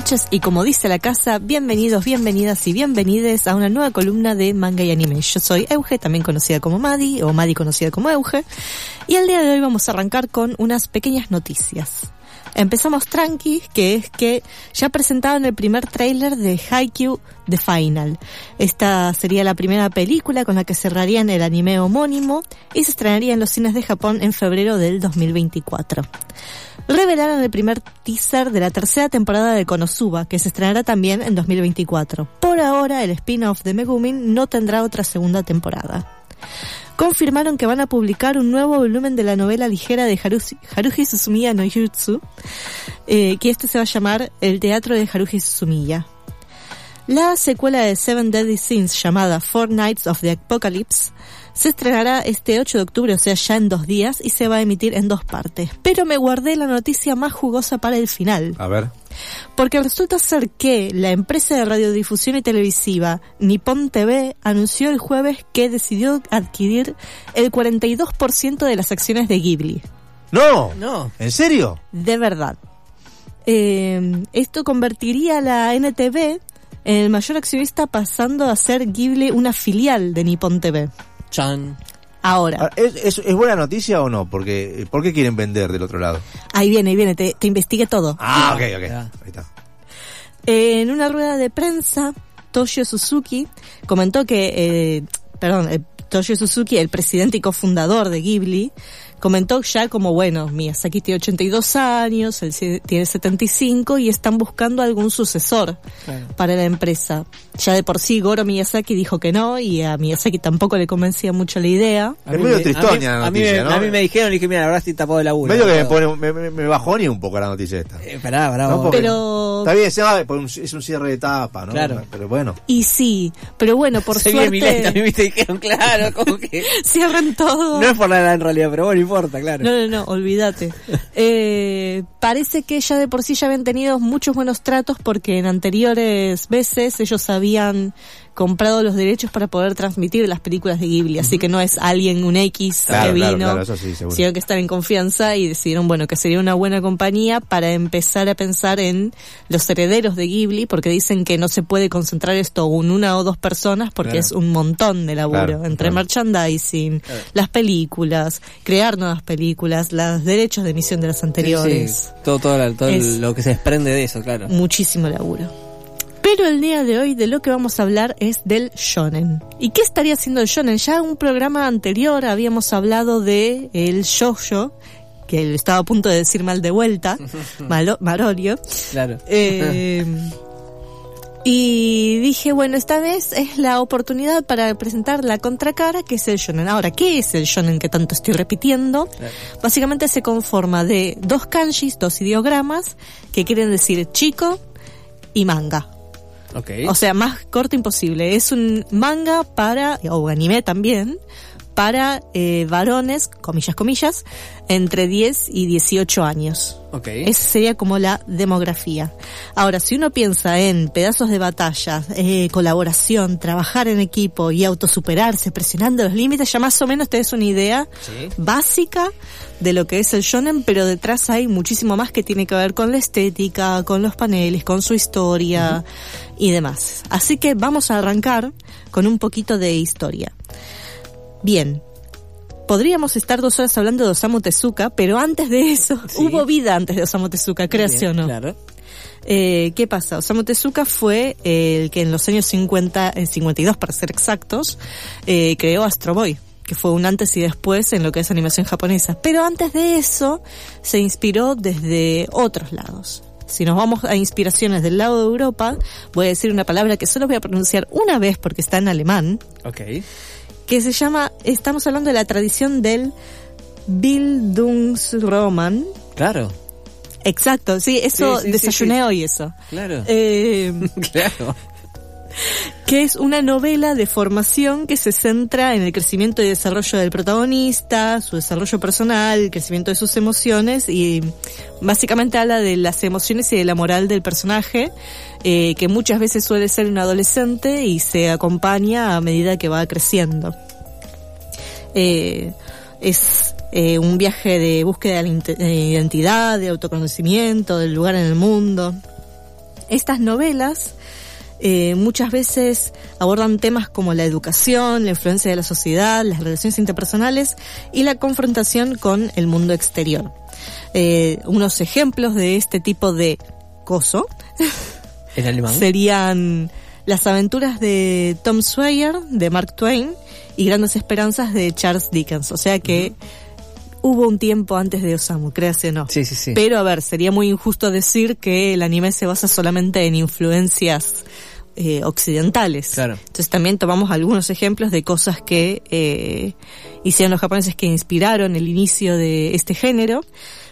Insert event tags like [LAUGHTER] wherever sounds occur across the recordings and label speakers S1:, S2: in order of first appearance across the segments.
S1: noches y como dice la casa, bienvenidos, bienvenidas y bienvenides a una nueva columna de manga y anime. Yo soy Euge, también conocida como Madi o Madi conocida como Euge, y el día de hoy vamos a arrancar con unas pequeñas noticias. Empezamos tranqui, que es que ya presentaron el primer tráiler de Haikyuu The Final. Esta sería la primera película con la que cerrarían el anime homónimo y se estrenaría en los cines de Japón en febrero del 2024. Revelaron el primer teaser de la tercera temporada de Konosuba, que se estrenará también en 2024. Por ahora, el spin-off de Megumin no tendrá otra segunda temporada confirmaron que van a publicar un nuevo volumen de la novela ligera de Haruhi Suzumiya no Jutsu, eh, que este se va a llamar El Teatro de Haruhi Suzumiya. La secuela de Seven Deadly Sins llamada Four Nights of the Apocalypse se estrenará este 8 de octubre, o sea, ya en dos días, y se va a emitir en dos partes. Pero me guardé la noticia más jugosa para el final.
S2: A ver.
S1: Porque resulta ser que la empresa de radiodifusión y televisiva Nippon TV anunció el jueves que decidió adquirir el 42% de las acciones de Ghibli.
S2: No,
S3: No.
S2: ¿en serio?
S1: De verdad. Eh, esto convertiría a la NTV en el mayor accionista pasando a ser Ghibli una filial de Nippon TV.
S3: Chan.
S1: Ahora,
S2: Ah, ¿Es, es, es buena noticia o no? Porque, ¿Por qué quieren vender del otro lado?
S1: ahí viene, ahí viene, te, te investigué todo.
S2: Ah, ok, ok. Ahí está.
S1: En una rueda de prensa, Toshio Suzuki comentó que, eh, perdón, eh, Toshio Suzuki, el presidente y cofundador de Ghibli, comentó ya como, bueno, Miyazaki tiene 82 años, él tiene 75 y están buscando algún sucesor
S3: Claro.
S1: para la empresa. Ya de por sí Goro Miyazaki dijo que no y a Miyazaki tampoco le convencía mucho la idea.
S3: A
S2: Es
S3: mí
S2: medio
S3: me-
S2: tristoña
S3: a mí,
S2: la
S3: a mí
S2: noticia,
S3: me,
S2: ¿no?
S3: a mí me dijeron y dije, mira, ahora estoy tapado de laburo.
S2: Medio que me, pone, me, me, me bajone un poco la noticia esta.
S3: Eh, pará, pará.
S2: ¿no?
S1: Pero-
S2: Está bien, se va, es un cierre de etapa, ¿no?
S3: Claro.
S2: Pero bueno.
S1: Y sí, pero bueno, por
S3: Se
S1: suerte
S3: también viste, dijeron, claro, como que... [LAUGHS]
S1: cierren todo.
S3: No es por nada en realidad, pero bueno, importa, claro.
S1: No, no, no, olvídate. [LAUGHS] Eh, parece que ya de por sí ya habían tenido muchos buenos tratos porque en anteriores veces ellos habían comprado los derechos para poder transmitir las películas de Ghibli, así que no es alguien, un X
S2: Claro,
S1: que
S2: claro,
S1: vino,
S2: claro, eso sí,
S1: sino que están en confianza y decidieron, bueno, que sería una buena compañía para empezar a pensar en los herederos de Ghibli, porque dicen que no se puede concentrar esto en una o dos personas porque
S2: Claro.
S1: es un montón de laburo,
S2: Claro,
S1: entre
S2: claro.
S1: merchandising, las películas, crear nuevas películas, los derechos de emisión de las anteriores.
S3: Sí, todo, todo, la- todo
S1: Es-
S3: lo que se desprende de eso, claro.
S1: Muchísimo laburo. Pero el día de hoy de lo que vamos a hablar es del shonen. ¿Y qué estaría haciendo el shonen? Ya en un programa anterior habíamos hablado de el shoujo, que estaba a punto de decir mal de vuelta, [LAUGHS] malo, Marorio.
S3: Claro.
S1: Eh, y dije, bueno, esta vez es la oportunidad para presentar la contracara, que es el shonen. Ahora, ¿qué es el shonen que tanto estoy repitiendo?
S3: Claro.
S1: Básicamente se conforma de dos kanjis, dos ideogramas, que quieren decir chico y manga.
S3: Ok.
S1: O sea, más corto imposible. Es un manga para, o anime también, para eh, varones, comillas, comillas, entre 10 y 18 años.
S3: ok.
S1: Esa sería como la demografía. Ahora, si uno piensa en pedazos de batalla, eh, colaboración, trabajar en equipo y autosuperarse, presionando los límites, ya más o menos te des una idea
S3: Sí.
S1: básica de lo que es el shonen, pero detrás hay muchísimo más que tiene que ver con la estética, con los paneles, con su historia y demás. Así que vamos a arrancar con un poquito de historia. Bien. Podríamos estar dos horas hablando de Osamu Tezuka, pero antes de eso,
S3: Sí.
S1: hubo vida antes de Osamu Tezuka, o no.
S3: Claro.
S1: Eh, ¿Qué pasa? Osamu Tezuka fue el que en los años 50, en 52 para ser exactos, eh, creó Astro Boy, que fue un antes y después en lo que es animación japonesa. Pero antes de eso, se inspiró desde otros lados. Si nos vamos a inspiraciones del lado de Europa, voy a decir una palabra que solo voy a pronunciar una vez porque está en alemán,
S3: Ok.
S1: Que se llama, estamos hablando de la tradición del Bildungsroman.
S3: Claro.
S1: Exacto, sí, eso
S3: Sí, sí,
S1: desayuné
S3: sí.
S1: hoy eso.
S3: Claro.
S1: Eh, [LAUGHS]
S3: claro. [LAUGHS]
S1: que es una novela de formación que se centra en el crecimiento y desarrollo del protagonista, su desarrollo personal, el crecimiento de sus emociones y básicamente habla de las emociones y de la moral del personaje, eh, que muchas veces suele ser un adolescente y se acompaña a medida que va creciendo. Eh, es eh, un viaje de búsqueda de la identidad, de autoconocimiento, del lugar en el mundo. Estas novelas eh, muchas veces abordan temas como la educación, la influencia de la sociedad, las relaciones interpersonales y la confrontación con el mundo exterior. Eh, unos ejemplos de este tipo de coso [LAUGHS] serían Las aventuras de Tom Sawyer de Mark Twain y Grandes Esperanzas de Charles Dickens. O sea que hubo un tiempo antes de Osamu, créase o no.
S3: Sí, sí, sí.
S1: Pero a ver, sería muy injusto decir que el anime se basa solamente en influencias eh, occidentales.
S3: Claro.
S1: Entonces también tomamos algunos ejemplos de cosas que eh, hicieron los japoneses que inspiraron el inicio de este género.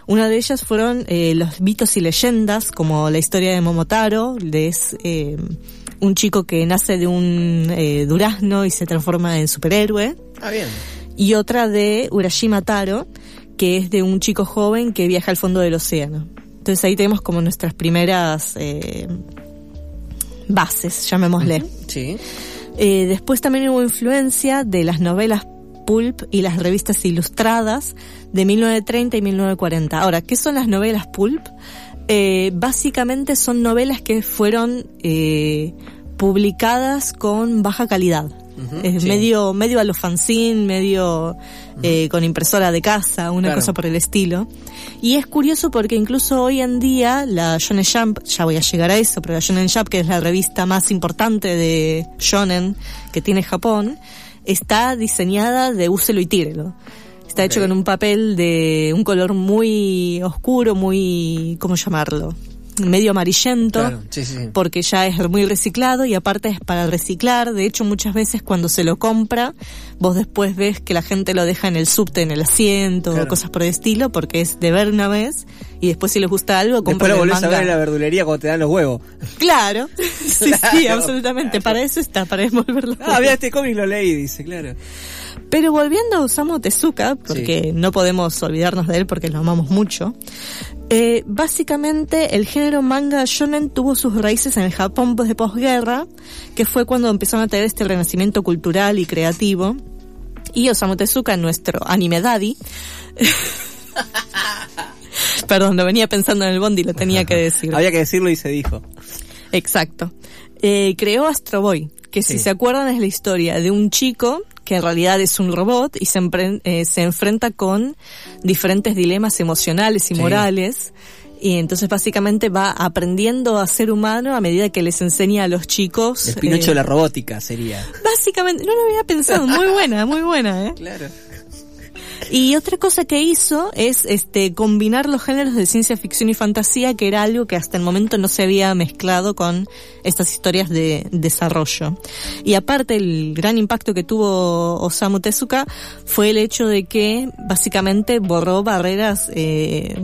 S1: Una de ellas fueron eh, los mitos y leyendas, como la historia de Momotaro, de es un chico que nace de un durazno y se transforma en superhéroe
S3: Ah, bien.
S1: y otra de Urashima Taro, que es de un chico joven que viaja al fondo del océano. Entonces ahí tenemos como nuestras primeras eh, bases, llamémosle.
S3: Sí.
S1: Eh, después también hubo influencia de las novelas pulp y las revistas ilustradas de 1930 y 1940. Ahora, ¿qué son las novelas pulp? Eh, básicamente son novelas que fueron eh, publicadas con baja calidad. Es
S3: sí.
S1: medio, medio a los fanzine, medio eh, con impresora de casa, una
S3: Claro.
S1: cosa por el estilo. Y es curioso porque incluso hoy en día la Shonen Jump, ya voy a llegar a eso, pero la Shonen Jump, que es la revista más importante de Shonen que tiene Japón, está diseñada de úselo y tírelo. Está hecho con un papel de un color muy oscuro, muy, ¿cómo llamarlo? Medio amarillento
S3: Claro, sí, sí, sí.
S1: porque ya es muy reciclado y aparte es para reciclar. De hecho, muchas veces cuando se lo compra, vos después ves que la gente lo deja en el subte, en el asiento,
S3: Claro.
S1: o cosas por el estilo, porque es de ver una vez y después si les gusta algo,
S3: Después
S1: compran
S3: lo
S1: el
S3: volvés a ver en la verdulería cuando te dan los huevos.
S1: Claro, [LAUGHS] sí, sí, absolutamente. Para eso está, para devolverlo.
S3: Ah, mira este cómic lo leí, dice, claro.
S1: Pero volviendo a Osamu Tezuka, porque no podemos olvidarnos de él porque lo amamos mucho, eh, básicamente el género manga shonen tuvo sus raíces en el Japón de posguerra, que fue cuando empezaron a tener este renacimiento cultural y creativo. Y Osamu Tezuka, nuestro anime daddy, [LAUGHS] perdón, lo venía pensando en el bondi, lo tenía que decir. [LAUGHS]
S3: Había que decirlo y se dijo.
S1: Exacto. Eh, creó Astro Boy, que si se acuerdan es la historia de un chico que en realidad es un robot y se, eh, se enfrenta con diferentes dilemas emocionales y
S3: Sí.
S1: morales. Y entonces básicamente va aprendiendo a ser humano a medida que les enseña a los chicos.
S3: El Pinocho
S1: eh,
S3: de la robótica sería.
S1: Básicamente, no lo había pensado, muy buena, muy buena, ¿eh?
S3: Claro.
S1: Y otra cosa que hizo es este combinar los géneros de ciencia ficción y fantasía, que era algo que hasta el momento no se había mezclado con estas historias de desarrollo. Y aparte el gran impacto que tuvo Osamu Tezuka fue el hecho de que básicamente borró barreras eh,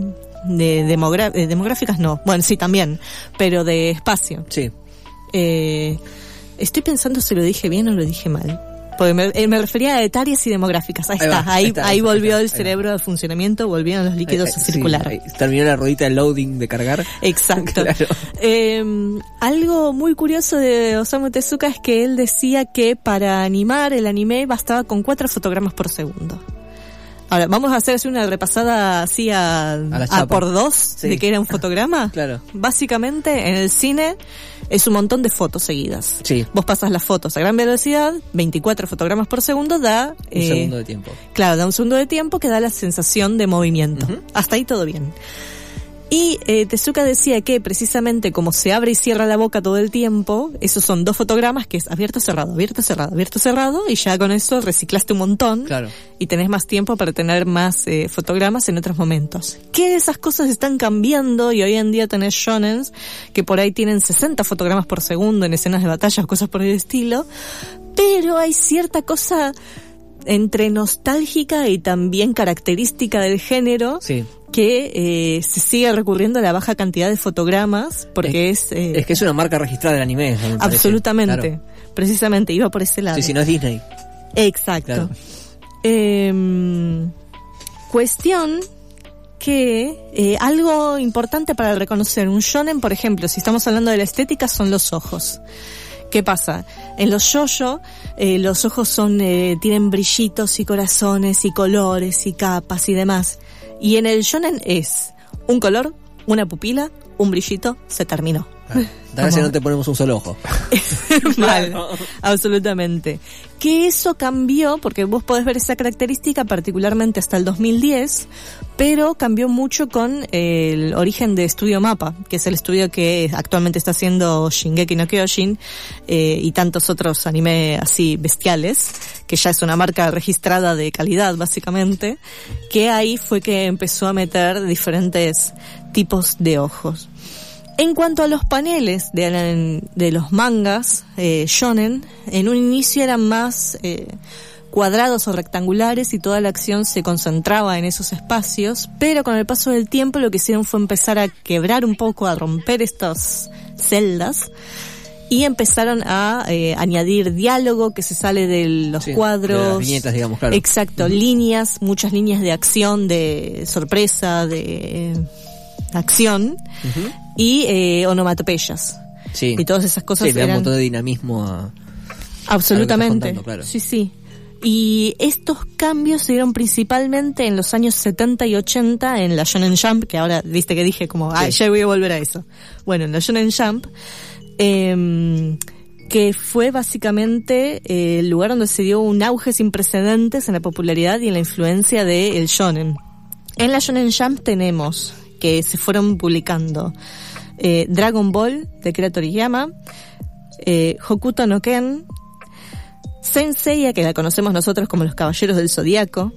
S1: de eh, demográficas, no, bueno sí también, pero de espacio.
S3: Sí.
S1: Eh, estoy pensando si lo dije bien o lo dije mal. Porque me, eh, me refería a etarias y demográficas. Ahí,
S3: Ahí
S1: está,
S3: va,
S1: ahí,
S3: ahí está,
S1: ahí
S3: ahí
S1: volvió
S3: está,
S1: el cerebro al funcionamiento, volvieron los líquidos
S3: Ahí-
S1: a
S3: ahí-
S1: circular.
S3: sí, terminó la ruedita de loading de cargar.
S1: Exacto. [LAUGHS]
S3: Claro.
S1: Eh, algo muy curioso de Osamu Tezuka es que él decía que para animar el anime bastaba con cuatro fotogramas por segundo. Ahora, vamos a hacer así una repasada así a, a por dos
S3: Sí.
S1: de que era un fotograma. [LAUGHS]
S3: Claro.
S1: Básicamente, en el cine es un montón de fotos seguidas.
S3: Sí.
S1: Vos pasas las fotos a gran velocidad, 24 fotogramas por segundo da...
S3: Un
S1: eh,
S3: segundo de tiempo.
S1: Claro, da un segundo de tiempo que da la sensación de movimiento. Hasta ahí todo bien. Y eh, Tezuka decía que precisamente como se abre y cierra la boca todo el tiempo, esos son dos fotogramas que es abierto, cerrado, abierto, cerrado, abierto, cerrado, y ya con eso reciclaste un montón
S3: Claro.
S1: y tenés más tiempo para tener más eh, fotogramas en otros momentos. ¿Qué de esas cosas están cambiando y hoy en día tenés shonens que por ahí tienen 60 fotogramas por segundo en escenas de batalla o cosas por el estilo? Pero hay cierta cosa entre nostálgica y también característica del género
S3: Sí.
S1: que eh, se sigue recurriendo a la baja cantidad de fotogramas porque es... eh,
S3: Es que es una marca registrada del anime.
S1: absolutamente.
S3: Claro.
S1: Precisamente, iba por ese lado.
S3: Sí, si no es Disney.
S1: Exacto.
S3: Claro.
S1: Em, cuestión que eh, algo importante para reconocer un shonen, por ejemplo, si estamos hablando de la estética, son los ojos. ¿Qué pasa? En los yoyo, eh, los ojos son, eh, tienen brillitos y corazones y colores y capas y demás. Y en el shonen es un color, una pupila, un brillito, se terminó.
S3: Tal vez si no te ponemos un solo ojo. [LAUGHS]
S1: Mal, absolutamente. Que eso cambió, porque vos podés ver esa característica particularmente hasta el 2010, pero cambió mucho con el origen de Estudio Mapa, que es el estudio que actualmente está haciendo Shingeki no Kyojin eh, y tantos otros anime así bestiales, que ya es una marca registrada de calidad básicamente, que ahí fue que empezó a meter diferentes tipos de ojos. En cuanto a los paneles de, de los mangas eh, shonen, en un inicio eran más eh, cuadrados o rectangulares y toda la acción se concentraba en esos espacios, pero con el paso del tiempo lo que hicieron fue empezar a quebrar un poco, a romper estas celdas y empezaron a eh, añadir diálogo que se sale de los
S3: Sí,
S1: cuadros.
S3: de las viñetas, digamos, claro.
S1: Exacto, líneas, muchas líneas de acción, de sorpresa, de acción y eh, onomatopeyas.
S3: Sí.
S1: Y todas esas cosas
S3: Sí, le da un montón de dinamismo a...
S1: Absolutamente.
S3: contando, claro.
S1: Sí, sí. Y estos cambios se dieron principalmente en los años 70 y 80 en la Shonen Jump, que ahora viste que dije como, ah,
S3: Sí.
S1: ya voy a volver a eso. Bueno, en la Shonen Jump, em, que fue básicamente eh, el lugar donde se dio un auge sin precedentes en la popularidad y en la influencia del shonen. En la Shonen Jump tenemos que se fueron publicando eh, Dragon Ball de Kira Toriyama, eh, Hokuto no Ken, Saint Seiya, que la conocemos nosotros como los Caballeros del Zodíaco,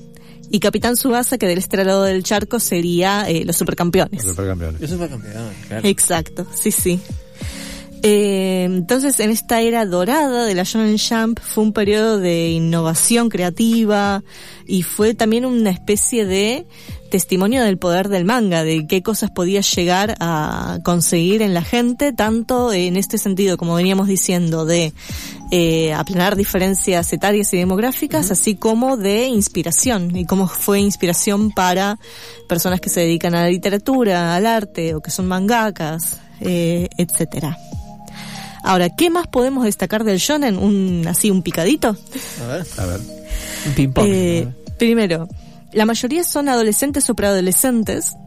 S1: y Capitán Subasa, que del este lado del charco sería eh, los supercampeones.
S2: Supercampeones.
S3: Yo soy campeón, claro.
S1: Exacto, sí, sí. Eh, entonces, en esta era dorada de la Shonen Jump fue un periodo de innovación creativa y fue también una especie de testimonio del poder del manga, de qué cosas podía llegar a conseguir en la gente, tanto en este sentido, como veníamos diciendo, de eh, aplanar diferencias etarias y demográficas, así como de inspiración, y cómo fue inspiración para personas que se dedican a la literatura, al arte, o que son mangakas, eh, etcétera. Ahora, ¿qué más podemos destacar del shonen? Un, así, un picadito.
S3: A ver.
S2: A ver.
S3: Un ping-pong.
S1: Eh, primero, la mayoría son adolescentes o preadolescentes,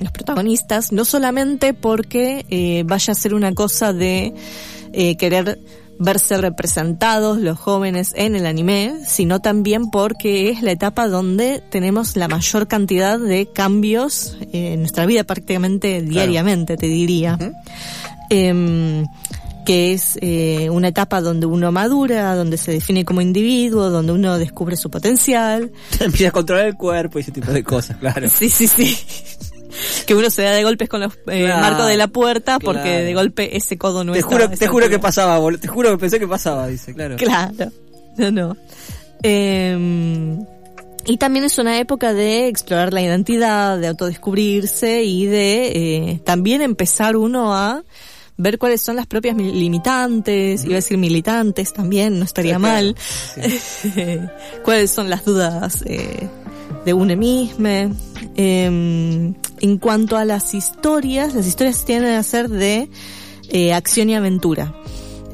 S1: los protagonistas, no solamente porque eh, vaya a ser una cosa de eh, querer verse representados los jóvenes en el anime, sino también porque es la etapa donde tenemos la mayor cantidad de cambios eh, en nuestra vida prácticamente diariamente, te diría. Em, que es eh, una etapa donde uno madura, donde se define como individuo, donde uno descubre su potencial. [LAUGHS]
S3: Empieza a controlar el cuerpo y ese tipo de cosas, claro.
S1: Sí, sí, sí. [LAUGHS] que uno se da de golpes con los eh,
S3: Claro,
S1: marcos de la puerta porque
S3: claro.
S1: de golpe ese codo no
S3: te
S1: estaba
S3: juro, te juro que pasaba, boludo. Te juro que pensé que pasaba, dice, claro.
S1: Claro. No, no. Eh, y también es una época de explorar la identidad, de autodescubrirse y de eh, también empezar uno a ver cuáles son las propias mi- limitantes, iba a decir militantes también, no estaría
S3: Sí, claro.
S1: mal. [LAUGHS] cuáles son las dudas eh, de uno mismo. Eh, en cuanto a las historias, las historias tienden a ser de eh, acción y aventura.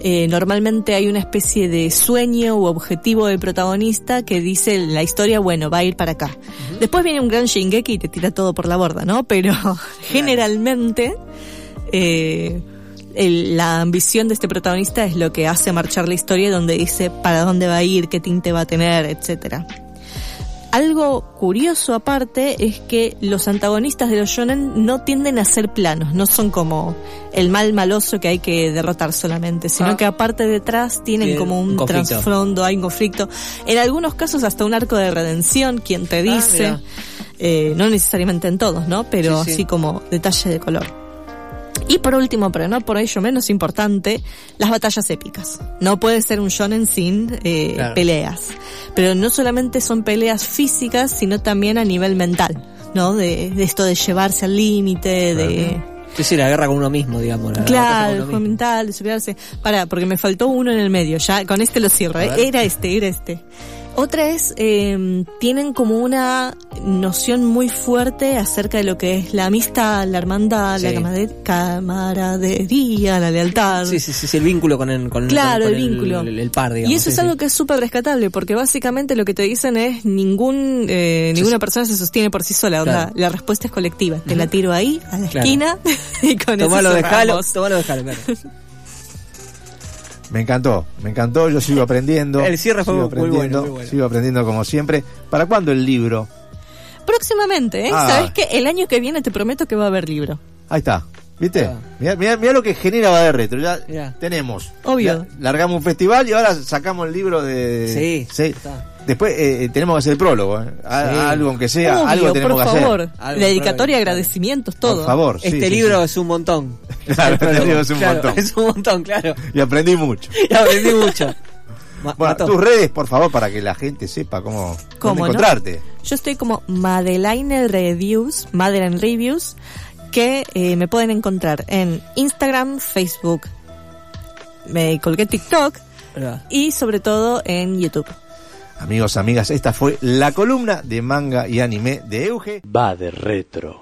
S1: Eh, normalmente hay una especie de sueño u objetivo del protagonista que dice la historia, bueno, va a ir para acá. Después viene un gran Shingeki y te tira todo por la borda, ¿no? Pero [LAUGHS] generalmente eh, el- la ambición de este protagonista es lo que hace marchar la historia donde dice para dónde va a ir, qué tinte va a tener, etcétera. Algo curioso aparte es que los antagonistas de los shonen no tienden a ser planos, no son como el mal maloso que hay que derrotar solamente, sino
S3: Ah.
S1: que aparte detrás tienen como un trasfondo, hay un conflicto. En algunos casos hasta un arco de redención, quien te
S3: Ah,
S1: dice, eh, no necesariamente en todos, ¿no? Pero
S3: Sí, sí.
S1: así como detalle de color. Y por último, pero no por ello menos importante, las batallas épicas. No puede ser un shonen sin eh,
S3: Claro.
S1: peleas. Pero no solamente son peleas físicas, sino también a nivel mental, ¿no? De, de esto de llevarse al límite, de...
S3: Sí, sí, la guerra con uno mismo, digamos. La,
S1: Claro, el juego mental, de superarse. Para, porque me faltó uno en el medio, ya con este lo cierro, ¿eh? era este, era este. Otra es, eh, tienen como una noción muy fuerte acerca de lo que es la amistad, la hermandad, la
S3: Sí.
S1: camaradería, la lealtad.
S3: Sí, sí, sí, sí, el vínculo con el, con,
S1: Claro,
S3: con
S1: el vínculo.
S3: El, el par, digamos.
S1: y eso
S3: sí,
S1: es algo que es súper rescatable, porque básicamente lo que te dicen es ningún eh, ninguna persona se sostiene por sí sola. onda,
S3: Claro.
S1: La respuesta es colectiva. Te la tiro ahí, a la
S3: Claro.
S1: esquina, [LAUGHS] y con
S3: Tomalo,
S1: eso
S3: dejalo, tomalo, dejalo, claro.
S2: Me encantó, me encantó, yo sigo aprendiendo.
S3: El cierre fue
S2: sigo
S3: muy bueno, muy bueno.
S2: Sigo aprendiendo como siempre. ¿Para cuándo el libro?
S1: Próximamente, ¿eh?
S2: Ah.
S1: ¿Sabes que El año que viene te prometo que va a haber libro.
S2: Ahí está. ¿Viste?
S3: Ah.
S2: Mirá, mirá- mirá lo que genera va de retro. Ya
S3: Mirá.
S2: tenemos.
S1: Obvio.
S2: Ya largamos un festival y ahora sacamos el libro de.
S3: Sí, está.
S2: Después eh, eh, tenemos que hacer el prólogo. ¿eh? A-
S3: Sí.
S2: Algo aunque sea,
S1: Obvio,
S2: algo tenemos
S1: por
S2: que hacer.
S1: favor.
S3: Algo,
S1: Dedicatoria, agradecimientos, todo.
S2: Por favor. sí,
S3: Este
S2: sí,
S3: libro
S2: sí.
S3: es un montón. [LAUGHS]
S2: Claro, este libro es un
S3: claro,
S2: montón.
S3: Es un montón, claro.
S2: Y aprendí mucho. [LAUGHS]
S3: Y aprendí mucho. [LAUGHS] Ma-
S2: Bueno,
S3: mató.
S2: tus redes, por favor, para que la gente sepa
S1: cómo,
S2: ¿Cómo
S1: no?
S2: encontrarte.
S1: Yo estoy como Madeline Reviews, Madeline Reviews, que eh, me pueden encontrar en Instagram, Facebook, me colgué TikTok
S3: Verdad.
S1: y sobre todo en YouTube.
S2: Amigos, amigas, esta fue la columna de manga y anime de Euge.
S4: Va de retro.